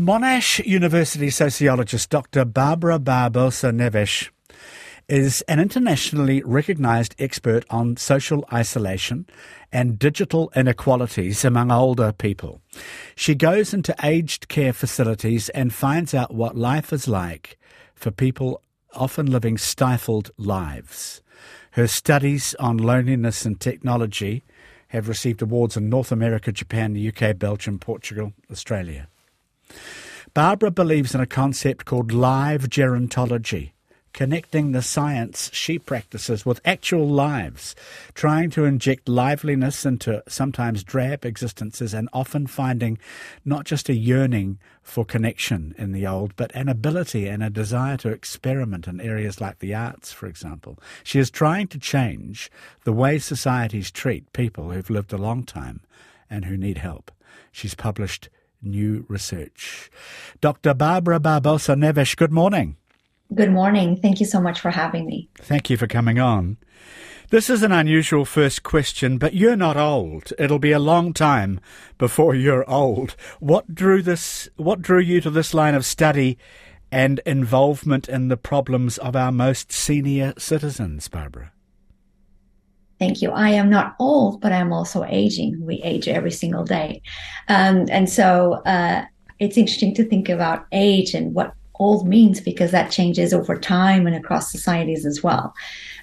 Monash University sociologist Dr. Barbara Barbosa Neves is an internationally recognized expert on social isolation and digital inequalities among older people. She goes into aged care facilities and finds out what life is like for people often living stifled lives. Her studies on loneliness and technology have received awards in North America, Japan, the UK, Belgium, Portugal, Australia. Barbara believes in a concept called live gerontology, connecting the science she practices with actual lives, trying to inject liveliness into sometimes drab existences and often finding not just a yearning for connection in the old, but an ability and a desire to experiment in areas like the arts, for example. She is trying to change the way societies treat people who've lived a long time and who need help. She's published new research. Dr. Barbara Barbosa Neves, good morning. Good morning. Thank you so much for having me. Thank you for coming on. This is an unusual first question, but you're not old. It'll be a long time before you're old. What drew this what drew you to this line of study and involvement in the problems of our most senior citizens, Barbara? Thank you. I am not old, but I'm also aging. We age every single day. Um, and so uh, it's interesting to think about age and what old means because that changes over time and across societies as well.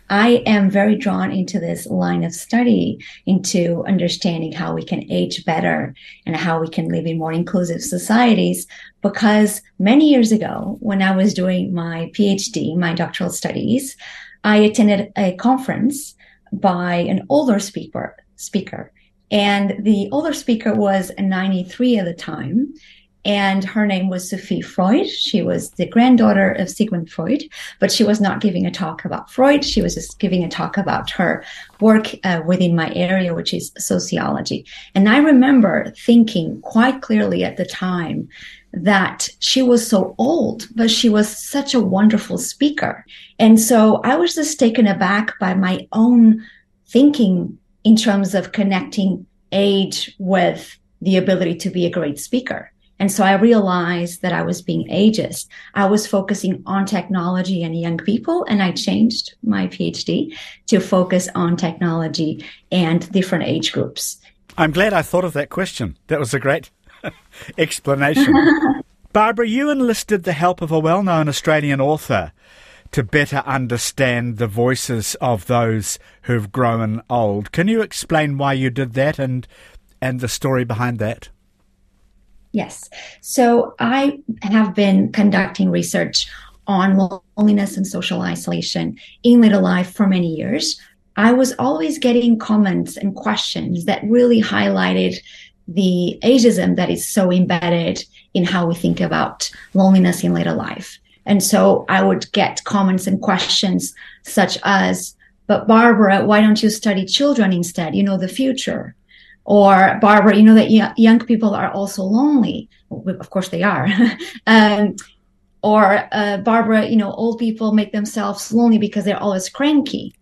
I am very drawn into this line of study into understanding how we can age better and how we can live in more inclusive societies. Because many years ago, when I was doing my PhD, my doctoral studies, I attended a conference by an older speaker speaker and the older speaker was 93 at the time and her name was Sophie Freud. She was the granddaughter of Sigmund Freud, but she was not giving a talk about Freud. She was just giving a talk about her work uh, within my area, which is sociology. And I remember thinking quite clearly at the time that she was so old, but she was such a wonderful speaker. And so I was just taken aback by my own thinking in terms of connecting age with the ability to be a great speaker. And so I realized that I was being ageist. I was focusing on technology and young people, and I changed my PhD to focus on technology and different age groups. I'm glad I thought of that question. That was a great explanation. Barbara, you enlisted the help of a well known Australian author to better understand the voices of those who've grown old. Can you explain why you did that and and the story behind that? Yes. So I have been conducting research on loneliness and social isolation in later life for many years. I was always getting comments and questions that really highlighted the ageism that is so embedded in how we think about loneliness in later life. And so I would get comments and questions such as, but Barbara, why don't you study children instead? You know, the future. Or Barbara, you know that young people are also lonely. Of course they are. um, or uh, Barbara, you know, old people make themselves lonely because they're always cranky.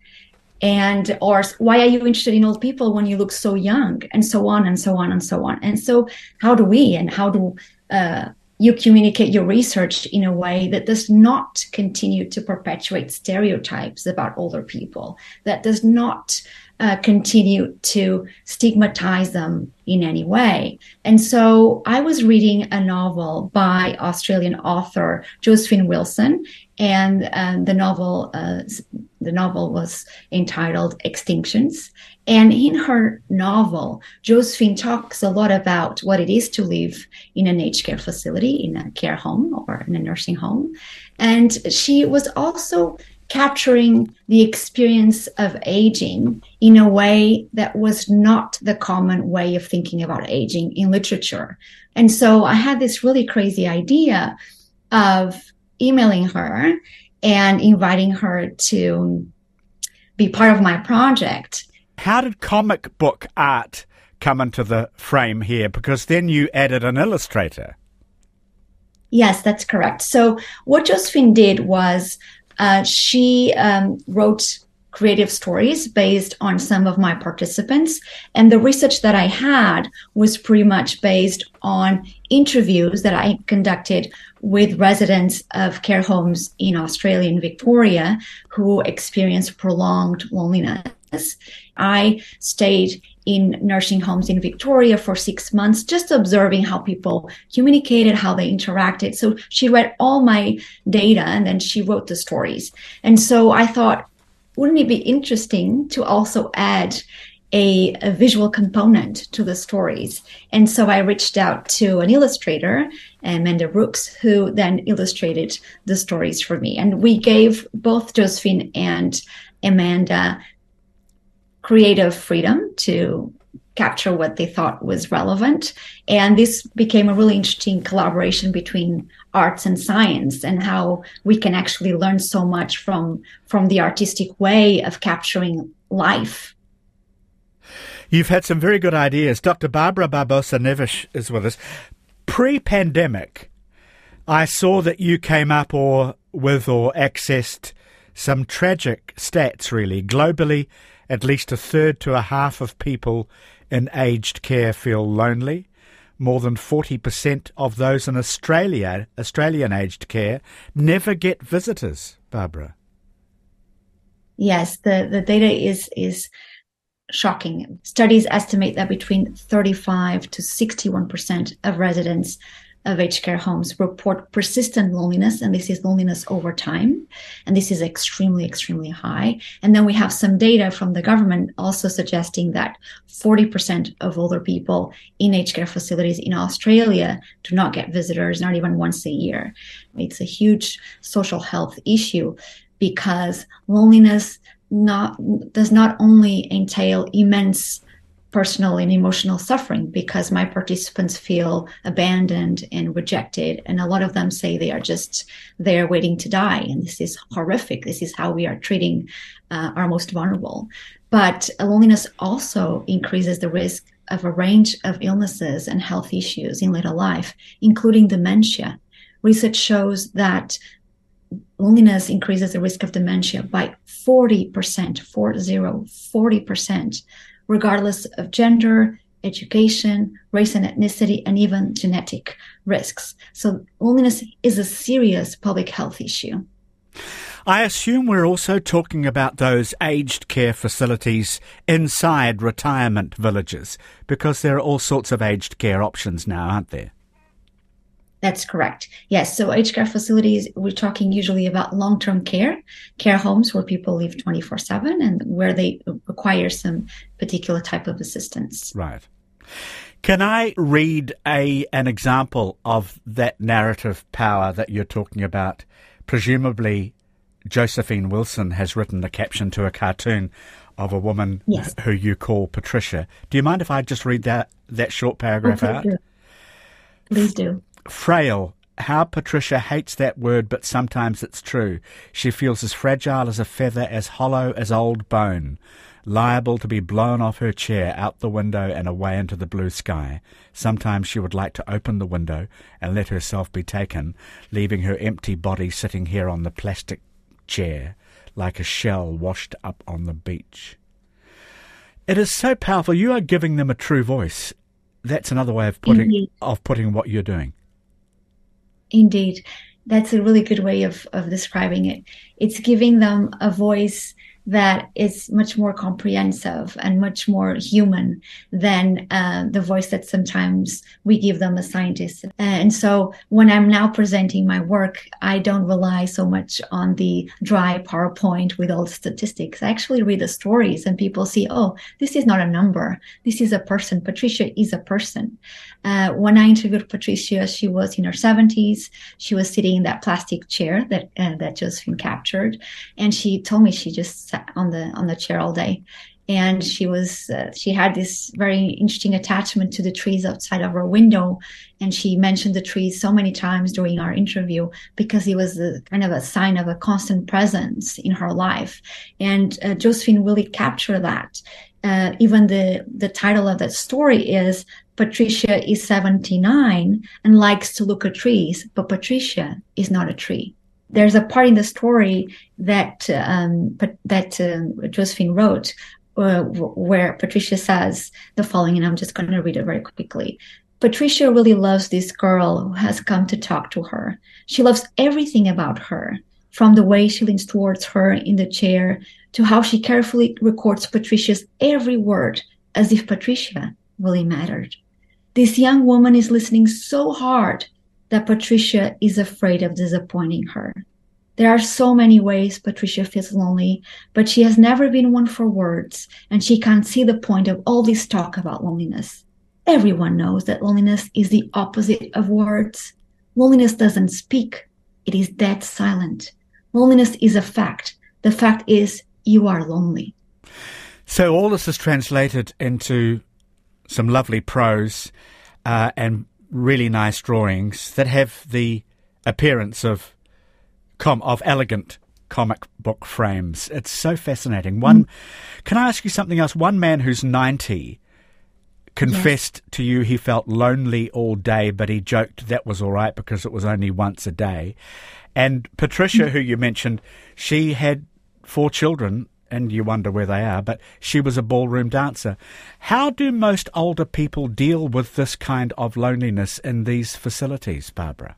And, or why are you interested in old people when you look so young and so on and so on and so on. And so how do we and how do, uh, you communicate your research in a way that does not continue to perpetuate stereotypes about older people, that does not uh, continue to stigmatize them in any way. And so I was reading a novel by Australian author Josephine Wilson, and um, the novel uh, the novel was entitled Extinctions. And in her novel, Josephine talks a lot about what it is to live in an aged care facility, in a care home or in a nursing home. And she was also capturing the experience of aging in a way that was not the common way of thinking about aging in literature. And so I had this really crazy idea of emailing her and inviting her to be part of my project. How did comic book art come into the frame here? Because then you added an illustrator. Yes, that's correct. So what Josephine did was uh, she um, wrote creative stories based on some of my participants. And the research that I had was pretty much based on interviews that I conducted with residents of care homes in Australia and Victoria who experienced prolonged loneliness. I stayed in nursing homes in Victoria for six months, just observing how people communicated, how they interacted. So she read all my data and then she wrote the stories. And so I thought, wouldn't it be interesting to also add a, a, visual component to the stories. And so I reached out to an illustrator, Amanda Brooks, who then illustrated the stories for me. And we gave both Josephine and Amanda creative freedom to capture what they thought was relevant. And this became a really interesting collaboration between arts and science and how we can actually learn so much from, from the artistic way of capturing life. You've had some very good ideas. Dr. Barbara Barbosa Neves is with us. Pre pandemic, I saw that you came up or with or accessed some tragic stats, really. Globally, at least a third to a half of people in aged care feel lonely. More than 40% of those in Australia, Australian aged care, never get visitors, Barbara. Yes, the, the data is, is shocking. Studies estimate that between 35 to 61% of residents of aged care homes report persistent loneliness, and this is loneliness over time. And this is extremely, extremely high. And then we have some data from the government also suggesting that 40% of older people in aged care facilities in Australia do not get visitors, not even once a year. It's a huge social health issue because loneliness not does not only entail immense personal and emotional suffering because my participants feel abandoned and rejected. And a lot of them say they are just there waiting to die. And this is horrific. This is how we are treating uh, our most vulnerable. But loneliness also increases the risk of a range of illnesses and health issues in later life, including dementia. Research shows that loneliness increases the risk of dementia by 40%, 40, 40%, regardless of gender, education, race and ethnicity, and even genetic risks. So loneliness is a serious public health issue. I assume we're also talking about those aged care facilities inside retirement villages because there are all sorts of aged care options now, aren't there? That's correct. Yes. So aged care facilities, we're talking usually about long-term care, care homes where people live 24-7 and where they require some particular type of assistance. Right. Can I read a an example of that narrative power that you're talking about? Presumably, Josephine Wilson has written the caption to a cartoon of a woman yes. who you call Patricia. Do you mind if I just read that that short paragraph okay, out? Do. Please do. Frail. How Patricia hates that word, but sometimes it's true. She feels as fragile as a feather, as hollow as old bone, liable to be blown off her chair, out the window, and away into the blue sky. Sometimes she would like to open the window and let herself be taken, leaving her empty body sitting here on the plastic chair, like a shell washed up on the beach. It is so powerful. You are giving them a true voice. That's another way of putting mm-hmm. of putting what you're doing. Indeed. That's a really good way of, of describing it. It's giving them a voice that is much more comprehensive and much more human than uh, the voice that sometimes we give them as scientists. And so when I'm now presenting my work, I don't rely so much on the dry PowerPoint with all the statistics. I actually read the stories and people see, oh, this is not a number. This is a person. Patricia is a person. Uh, when I interviewed Patricia, she was in her 70s. She was sitting in that plastic chair that uh, that Josephine captured, and she told me she just on the on the chair all day. And she was uh, she had this very interesting attachment to the trees outside of her window. And she mentioned the trees so many times during our interview because it was a, kind of a sign of a constant presence in her life. And uh, josephine really captured that. Uh, even the the title of that story is patricia is 79 and likes to look at trees but patricia is not a tree there's a part in the story that um, that uh, Josephine wrote uh, where Patricia says the following, and I'm just going to read it very quickly. Patricia really loves this girl who has come to talk to her. She loves everything about her, from the way she leans towards her in the chair to how she carefully records Patricia's every word as if Patricia really mattered. This young woman is listening so hard that Patricia is afraid of disappointing her. There are so many ways Patricia feels lonely, but she has never been one for words, and she can't see the point of all this talk about loneliness. Everyone knows that loneliness is the opposite of words. Loneliness doesn't speak, it is dead silent. Loneliness is a fact. The fact is, you are lonely. So, all this is translated into some lovely prose uh, and really nice drawings that have the appearance of com- of elegant comic book frames. It's so fascinating. One, mm. can I ask you something else? One man who's ninety confessed yes. to you he felt lonely all day, but he joked that was all right because it was only once a day. And Patricia, mm. who you mentioned, she had four children and you wonder where they are, but she was a ballroom dancer. How do most older people deal with this kind of loneliness in these facilities, Barbara?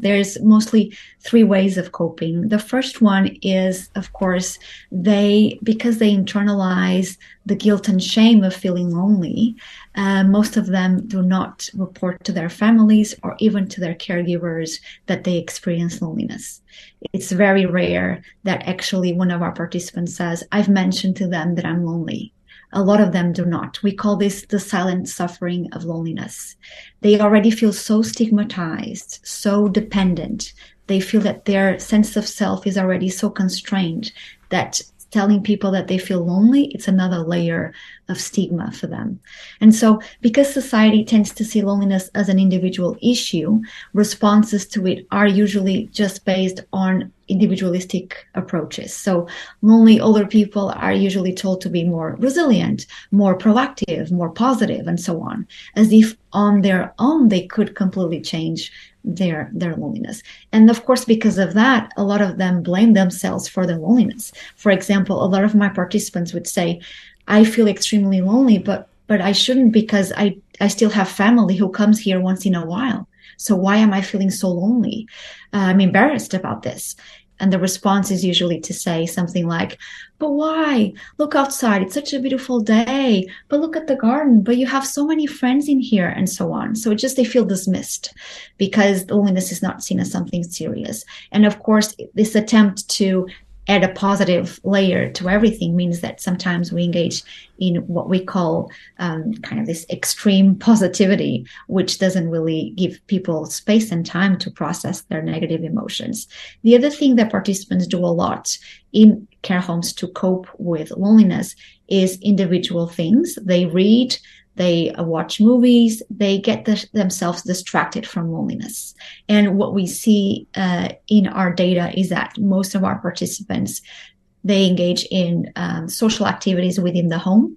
there's mostly three ways of coping. The first one is, of course, they, because they internalize the guilt and shame of feeling lonely, uh, most of them do not report to their families or even to their caregivers that they experience loneliness. It's very rare that actually one of our participants says, I've mentioned to them that I'm lonely a lot of them do not. We call this the silent suffering of loneliness. They already feel so stigmatized, so dependent. They feel that their sense of self is already so constrained that telling people that they feel lonely, it's another layer of stigma for them. And so, because society tends to see loneliness as an individual issue, responses to it are usually just based on individualistic approaches. So, lonely older people are usually told to be more resilient, more proactive, more positive, and so on, as if on their own they could completely change their their loneliness. And of course because of that a lot of them blame themselves for their loneliness. For example a lot of my participants would say i feel extremely lonely but but i shouldn't because i i still have family who comes here once in a while. So why am i feeling so lonely? Uh, i'm embarrassed about this. And the response is usually to say something like, but why? Look outside. It's such a beautiful day. But look at the garden. But you have so many friends in here and so on. So it just they feel dismissed because loneliness is not seen as something serious. And of course, this attempt to add a positive layer to everything means that sometimes we engage in what we call um, kind of this extreme positivity, which doesn't really give people space and time to process their negative emotions. The other thing that participants do a lot in care homes to cope with loneliness is individual things. They read, they uh, watch movies, they get the, themselves distracted from loneliness. And what we see uh, in our data is that most of our participants they engage in um, social activities within the home,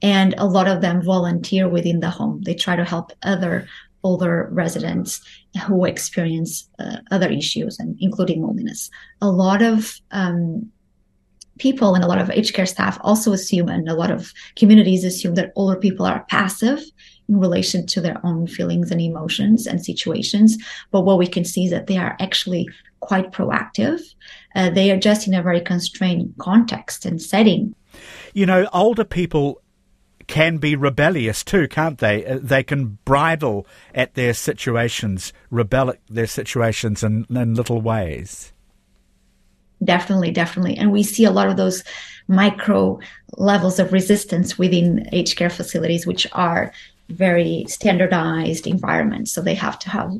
and a lot of them volunteer within the home. They try to help other older residents who experience uh, other issues, and including loneliness. A lot of um, people and a lot of aged care staff also assume, and a lot of communities assume that older people are passive in relation to their own feelings and emotions and situations. But what we can see is that they are actually quite proactive. Uh, they are just in a very constrained context and setting. You know, older people can be rebellious too, can't they? Uh, they can bridle at their situations, rebel at their situations in, in little ways definitely definitely and we see a lot of those micro levels of resistance within aged care facilities which are very standardized environments. So they have to have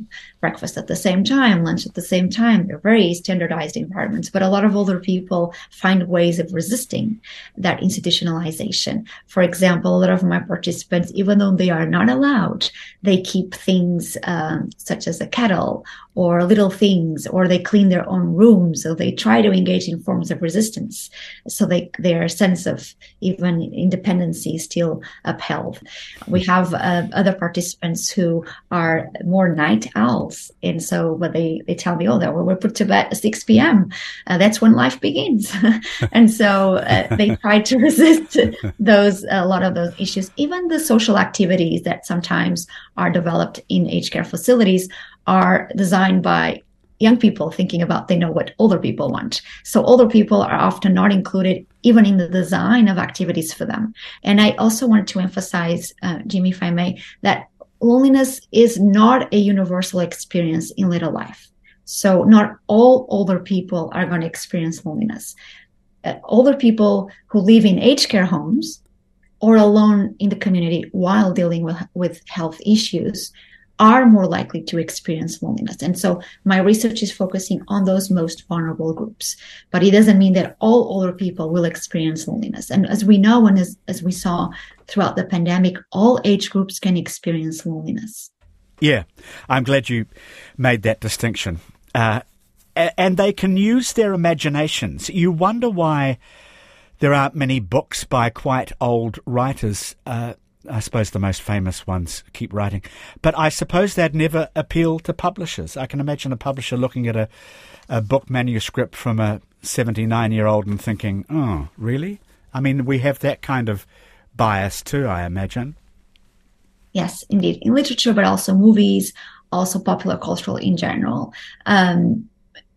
breakfast at the same time, lunch at the same time. They're very standardized environments. But a lot of older people find ways of resisting that institutionalization. For example, a lot of my participants, even though they are not allowed, they keep things um, such as a kettle or little things, or they clean their own rooms. So they try to engage in forms of resistance. So they, their sense of even independency is still upheld. We have uh, other participants who are more night owls. And so what they, they tell me, oh, that we're put to bed at 6 p.m. Uh, that's when life begins. and so uh, they try to resist those, a lot of those issues. Even the social activities that sometimes are developed in aged care facilities are designed by young people thinking about they know what older people want. So older people are often not included even in the design of activities for them. And I also wanted to emphasize, uh, Jimmy, if I may, that loneliness is not a universal experience in later life. So not all older people are going to experience loneliness. Uh, older people who live in aged care homes or alone in the community while dealing with, with health issues are more likely to experience loneliness. And so my research is focusing on those most vulnerable groups. But it doesn't mean that all older people will experience loneliness. And as we know, and as, as we saw throughout the pandemic, all age groups can experience loneliness. Yeah, I'm glad you made that distinction. Uh, and they can use their imaginations. You wonder why there aren't many books by quite old writers. Uh, I suppose the most famous ones keep writing. But I suppose they'd never appeal to publishers. I can imagine a publisher looking at a, a book manuscript from a 79 year old and thinking, oh, really? I mean, we have that kind of bias too, I imagine. Yes, indeed. In literature, but also movies, also popular cultural in general. Um,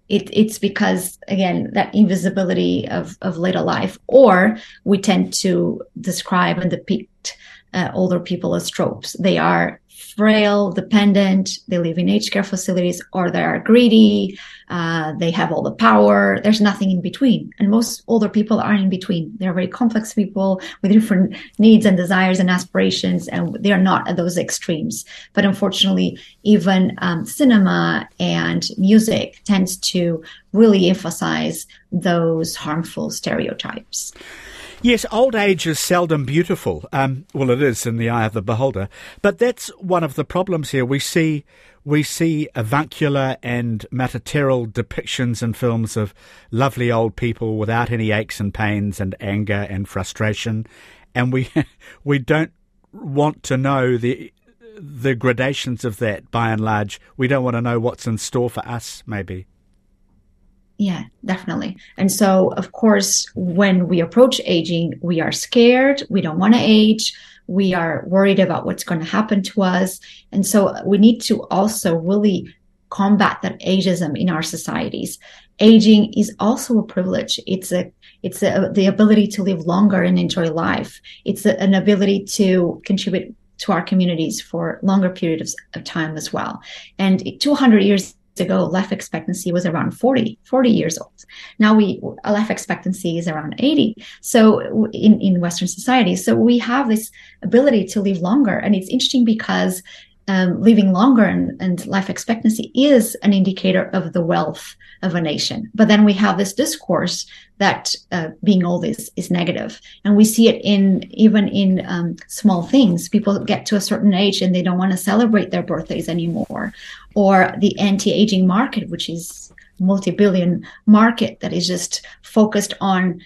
it, it's because again that invisibility of, of later life or we tend to describe and depict uh, older people as tropes. They are frail, dependent, they live in aged care facilities, or they are greedy, uh, they have all the power. There's nothing in between. And most older people are in between. They're very complex people with different needs and desires and aspirations, and they are not at those extremes. But unfortunately, even um, cinema and music tends to really emphasize those harmful stereotypes. Yes, old age is seldom beautiful. Um, well, it is in the eye of the beholder, but that's one of the problems here. We see we see avuncular and maternal depictions in films of lovely old people without any aches and pains and anger and frustration, and we we don't want to know the the gradations of that. By and large, we don't want to know what's in store for us. Maybe. Yeah, definitely. And so, of course, when we approach aging, we are scared. We don't want to age. We are worried about what's going to happen to us. And so uh, we need to also really combat that ageism in our societies. Aging is also a privilege. It's a, it's a, the ability to live longer and enjoy life. It's a, an ability to contribute to our communities for longer periods of time as well. And 200 years ago, life expectancy was around 40, 40 years old. Now we, life expectancy is around 80. So in, in Western society, so we have this ability to live longer. And it's interesting because um, living longer and, and, life expectancy is an indicator of the wealth of a nation. But then we have this discourse that uh, being old is, is negative. And we see it in even in um, small things. People get to a certain age and they don't want to celebrate their birthdays anymore. Or the anti aging market, which is multi billion market that is just focused on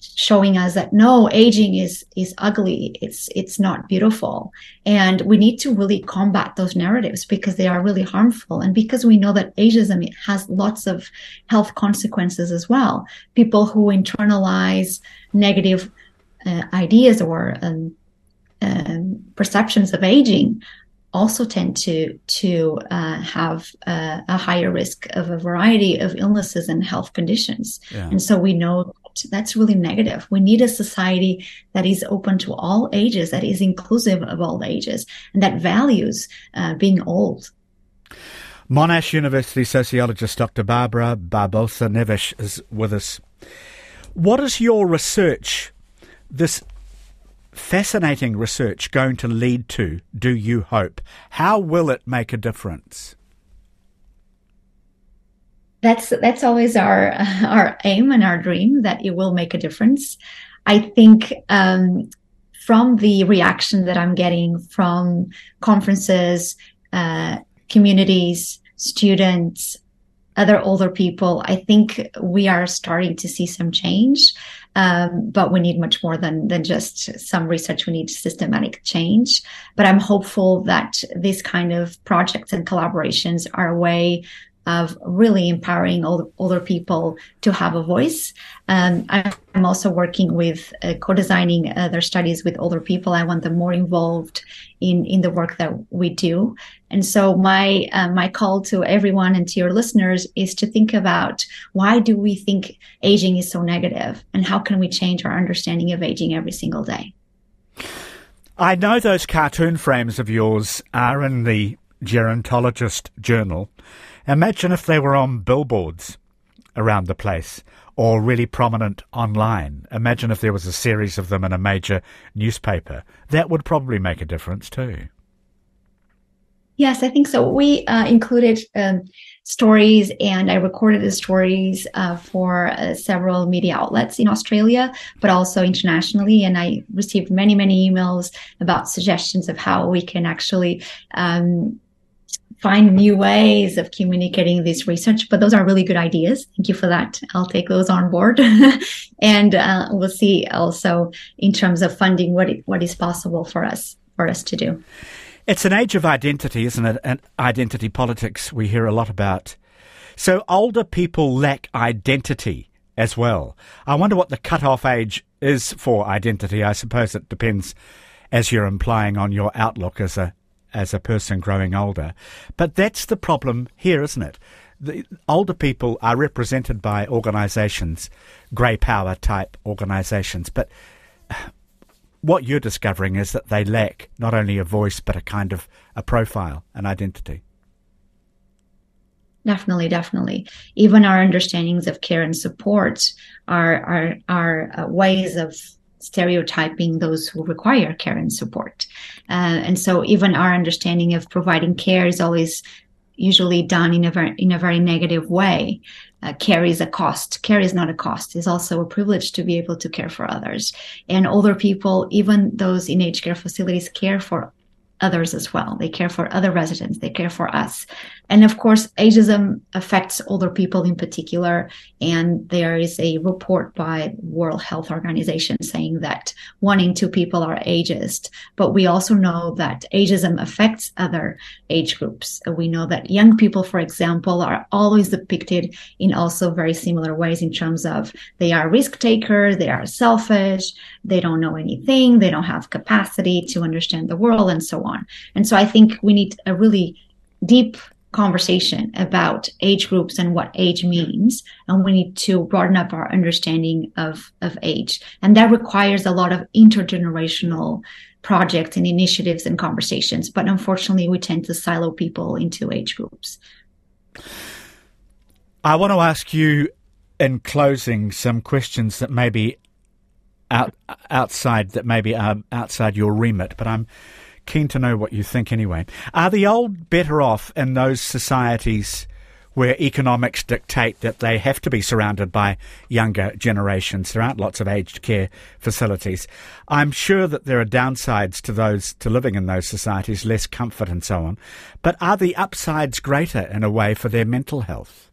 showing us that no aging is is ugly it's it's not beautiful and we need to really combat those narratives because they are really harmful and because we know that ageism has lots of health consequences as well people who internalize negative uh, ideas or um, um, perceptions of aging also tend to to uh, have uh, a higher risk of a variety of illnesses and health conditions. Yeah. And so we know that's really negative. We need a society that is open to all ages, that is inclusive of all ages, and that values uh, being old. Monash University sociologist Dr. Barbara Barbosa Neves is with us. What is your research, this fascinating research, going to lead to, do you hope? How will it make a difference? That's that's always our our aim and our dream that it will make a difference. I think um, from the reaction that I'm getting from conferences, uh, communities, students, other older people, I think we are starting to see some change. Um, but we need much more than than just some research. We need systematic change. But I'm hopeful that these kind of projects and collaborations are a way of really empowering older, older people to have a voice. Um, I'm also working with uh, co-designing their studies with older people. I want them more involved in in the work that we do. And so my uh, my call to everyone and to your listeners is to think about why do we think aging is so negative, and how can we change our understanding of aging every single day. I know those cartoon frames of yours are in the Gerontologist Journal. Imagine if they were on billboards around the place or really prominent online. Imagine if there was a series of them in a major newspaper. That would probably make a difference too. Yes, I think so. We uh, included um, stories and I recorded the stories uh, for uh, several media outlets in Australia, but also internationally. And I received many, many emails about suggestions of how we can actually um, find new ways of communicating this research. But those are really good ideas. Thank you for that. I'll take those on board. and uh, we'll see also in terms of funding what it, what is possible for us for us to do. It's an age of identity, isn't it? And identity politics we hear a lot about. So older people lack identity as well. I wonder what the cut-off age is for identity. I suppose it depends, as you're implying, on your outlook as a as a person growing older. But that's the problem here, isn't it? The older people are represented by organisations, grey power type organisations, but what you're discovering is that they lack not only a voice but a kind of a profile, an identity. Definitely, definitely. Even our understandings of care and support are are are uh, ways of stereotyping those who require care and support. Uh, and so even our understanding of providing care is always usually done in a very, in a very negative way. Uh, care is a cost. Care is not a cost. It's also a privilege to be able to care for others. And older people, even those in aged care facilities, care for others as well. They care for other residents. They care for us. And of course, ageism affects older people in particular. And there is a report by World Health Organization saying that one in two people are ageist. But we also know that ageism affects other age groups. We know that young people, for example, are always depicted in also very similar ways in terms of they are risk takers, they are selfish, they don't know anything, they don't have capacity to understand the world, and so on. And so I think we need a really deep conversation about age groups and what age means. And we need to broaden up our understanding of of age. And that requires a lot of intergenerational projects and initiatives and conversations. But unfortunately we tend to silo people into age groups. I want to ask you in closing some questions that may be out outside that maybe are um, outside your remit but i'm keen to know what you think anyway. Are the old better off in those societies where economics dictate that they have to be surrounded by younger generations? There aren't lots of aged care facilities. I'm sure that there are downsides to those to living in those societies, less comfort and so on. But are the upsides greater in a way for their mental health?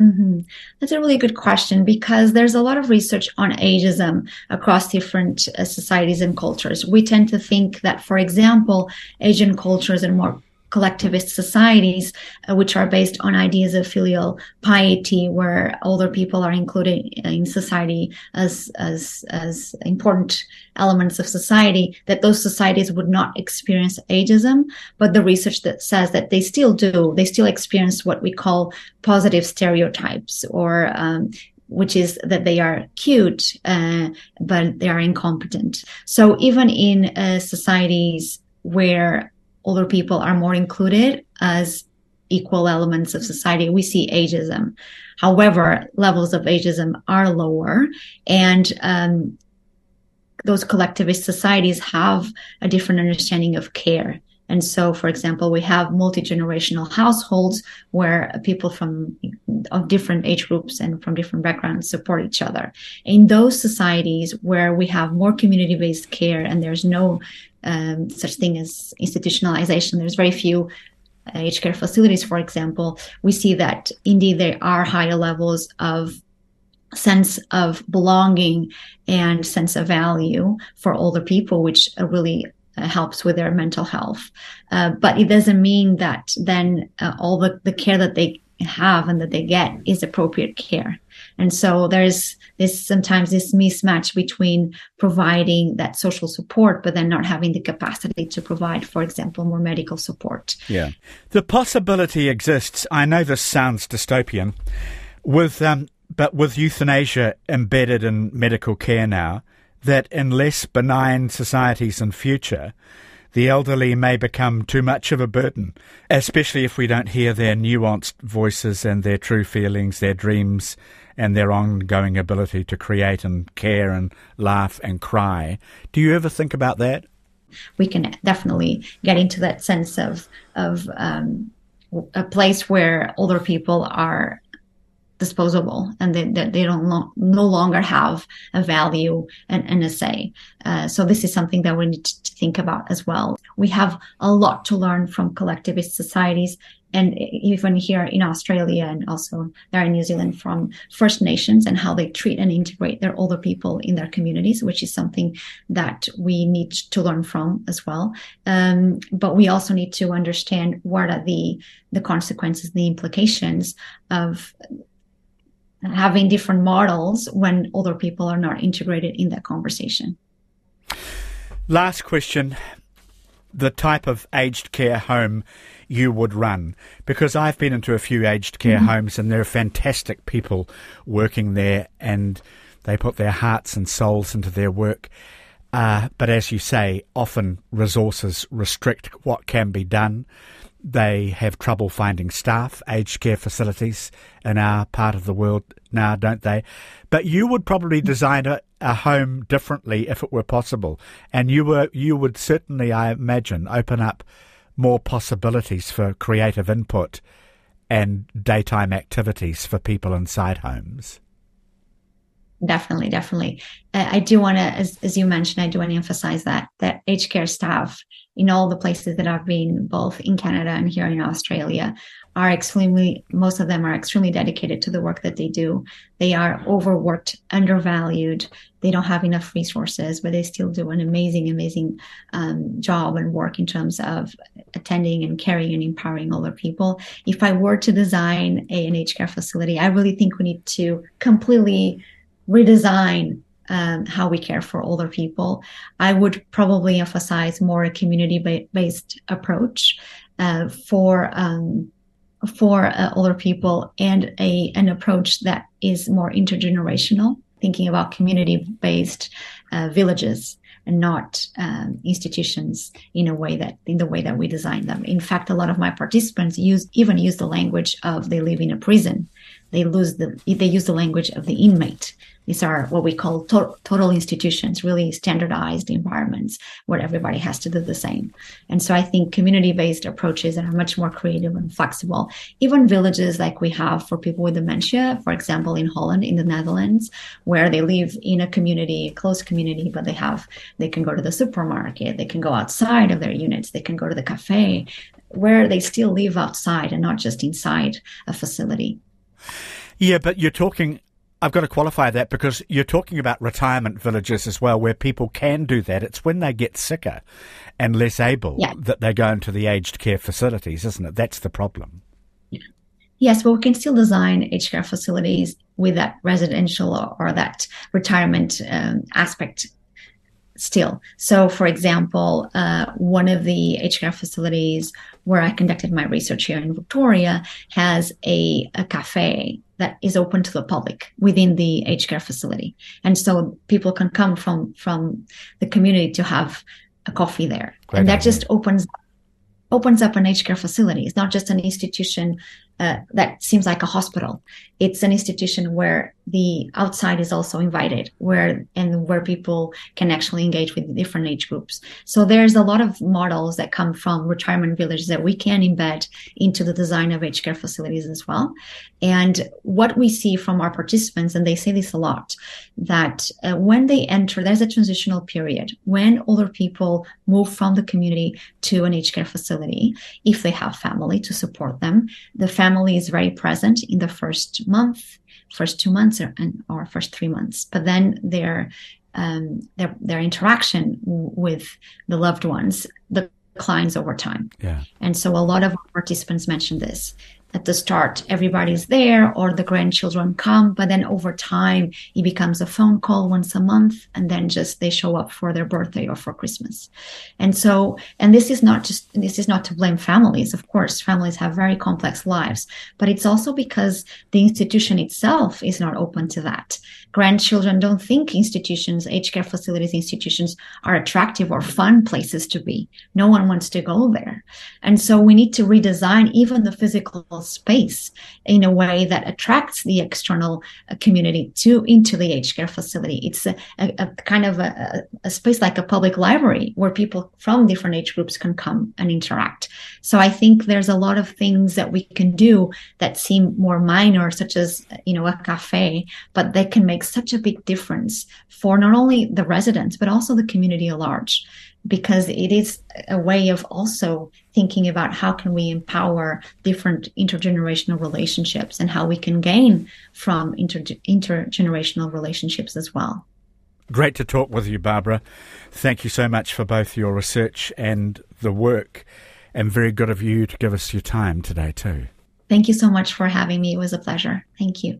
Mm-hmm. That's a really good question because there's a lot of research on ageism across different uh, societies and cultures. We tend to think that, for example, Asian cultures are more collectivist societies, uh, which are based on ideas of filial piety, where older people are included in society as as as important elements of society, that those societies would not experience ageism. But the research that says that they still do, they still experience what we call positive stereotypes or um, which is that they are cute, uh, but they are incompetent. So even in uh, societies where older people are more included as equal elements of society. We see ageism. However, levels of ageism are lower and, um, those collectivist societies have a different understanding of care. And so, for example, we have multi-generational households where people from of different age groups and from different backgrounds support each other. In those societies where we have more community-based care and there's no um, such thing as institutionalization. There's very few uh, aged care facilities, for example. We see that indeed there are higher levels of sense of belonging and sense of value for older people, which really helps with their mental health. Uh, but it doesn't mean that then uh, all the, the care that they have and that they get is appropriate care. And so there's this sometimes this mismatch between providing that social support, but then not having the capacity to provide, for example, more medical support. Yeah. The possibility exists. I know this sounds dystopian with, um, but with euthanasia embedded in medical care now, that in less benign societies in future, the elderly may become too much of a burden, especially if we don't hear their nuanced voices and their true feelings, their dreams, and their ongoing ability to create and care and laugh and cry. Do you ever think about that? We can definitely get into that sense of of um, a place where older people are disposable and they, they, they don't lo- no longer have a value and, and a say. Uh, so this is something that we need to think about as well. We have a lot to learn from collectivist societies and even here in Australia and also there in New Zealand from First Nations and how they treat and integrate their older people in their communities, which is something that we need to learn from as well. Um, but we also need to understand what are the the consequences, the implications of having different models when older people are not integrated in that conversation. Last question the type of aged care home you would run? Because I've been into a few aged care mm-hmm. homes and there are fantastic people working there and they put their hearts and souls into their work. Uh, but as you say, often resources restrict what can be done. They have trouble finding staff, aged care facilities in our part of the world now, don't they? But you would probably mm-hmm. design a, a home differently if it were possible, and you were you would certainly, I imagine, open up more possibilities for creative input and daytime activities for people inside homes. Definitely, definitely. I do want to, as, as you mentioned, I do want to emphasize that that aged care staff in all the places that I've been, both in Canada and here in Australia, are extremely, most of them are extremely dedicated to the work that they do. They are overworked, undervalued. They don't have enough resources, but they still do an amazing, amazing um, job and work in terms of attending and caring and empowering other people. If I were to design a, an aged care facility, I really think we need to completely redesign um, how we care for older people. I would probably emphasize more a community based approach uh, for um, for uh, older people and a an approach that is more intergenerational, thinking about community based uh, villages and not um, institutions in a way that in the way that we design them. In fact, a lot of my participants use even use the language of they live in a prison. They lose the they use the language of the inmate these are what we call to- total institutions, really standardized environments where everybody has to do the same. And so I think community based approaches that are much more creative and flexible. Even villages like we have for people with dementia, for example, in Holland, in the Netherlands, where they live in a community, a close community, but they have, they can go to the supermarket, they can go outside of their units, they can go to the cafe, where they still live outside and not just inside a facility. Yeah, but you're talking I've got to qualify that because you're talking about retirement villages as well, where people can do that. It's when they get sicker and less able yeah. that they go into the aged care facilities, isn't it? That's the problem. Yes, but we can still design aged care facilities with that residential or, or that retirement um, aspect still. So, for example, uh, one of the aged care facilities where I conducted my research here in Victoria has a, a cafe that is open to the public within the aged care facility. And so people can come from, from the community to have a coffee there. And that just opens opens up an aged care facility. It's not just an institution uh, that seems like a hospital. It's an institution where the outside is also invited, where and where people can actually engage with different age groups. So there's a lot of models that come from retirement villages that we can embed into the design of aged care facilities as well. And what we see from our participants, and they say this a lot, that uh, when they enter, there's a transitional period when older people move from the community to an aged care facility. If they have family to support them, the family family is very present in the first month, first two months, or, or first three months. But then their um, their their interaction with the loved ones declines over time. Yeah. And so a lot of participants mentioned this at the start everybody's there or the grandchildren come but then over time it becomes a phone call once a month and then just they show up for their birthday or for christmas. And so and this is not just this is not to blame families of course families have very complex lives but it's also because the institution itself is not open to that. Grandchildren don't think institutions aged care facilities institutions are attractive or fun places to be. No one wants to go there. And so we need to redesign even the physical space in a way that attracts the external uh, community to into the aged care facility. It's a, a, a kind of a, a, space like a public library where people from different age groups can come and interact. So I think there's a lot of things that we can do that seem more minor, such as you know a cafe, but they can make such a big difference for not only the residents but also the community at large because it is a way of also thinking about how can we empower different intergenerational relationships and how we can gain from inter- intergenerational relationships as well. Great to talk with you, Barbara. Thank you so much for both your research and the work, and very good of you to give us your time today, too. Thank you so much for having me. It was a pleasure. Thank you.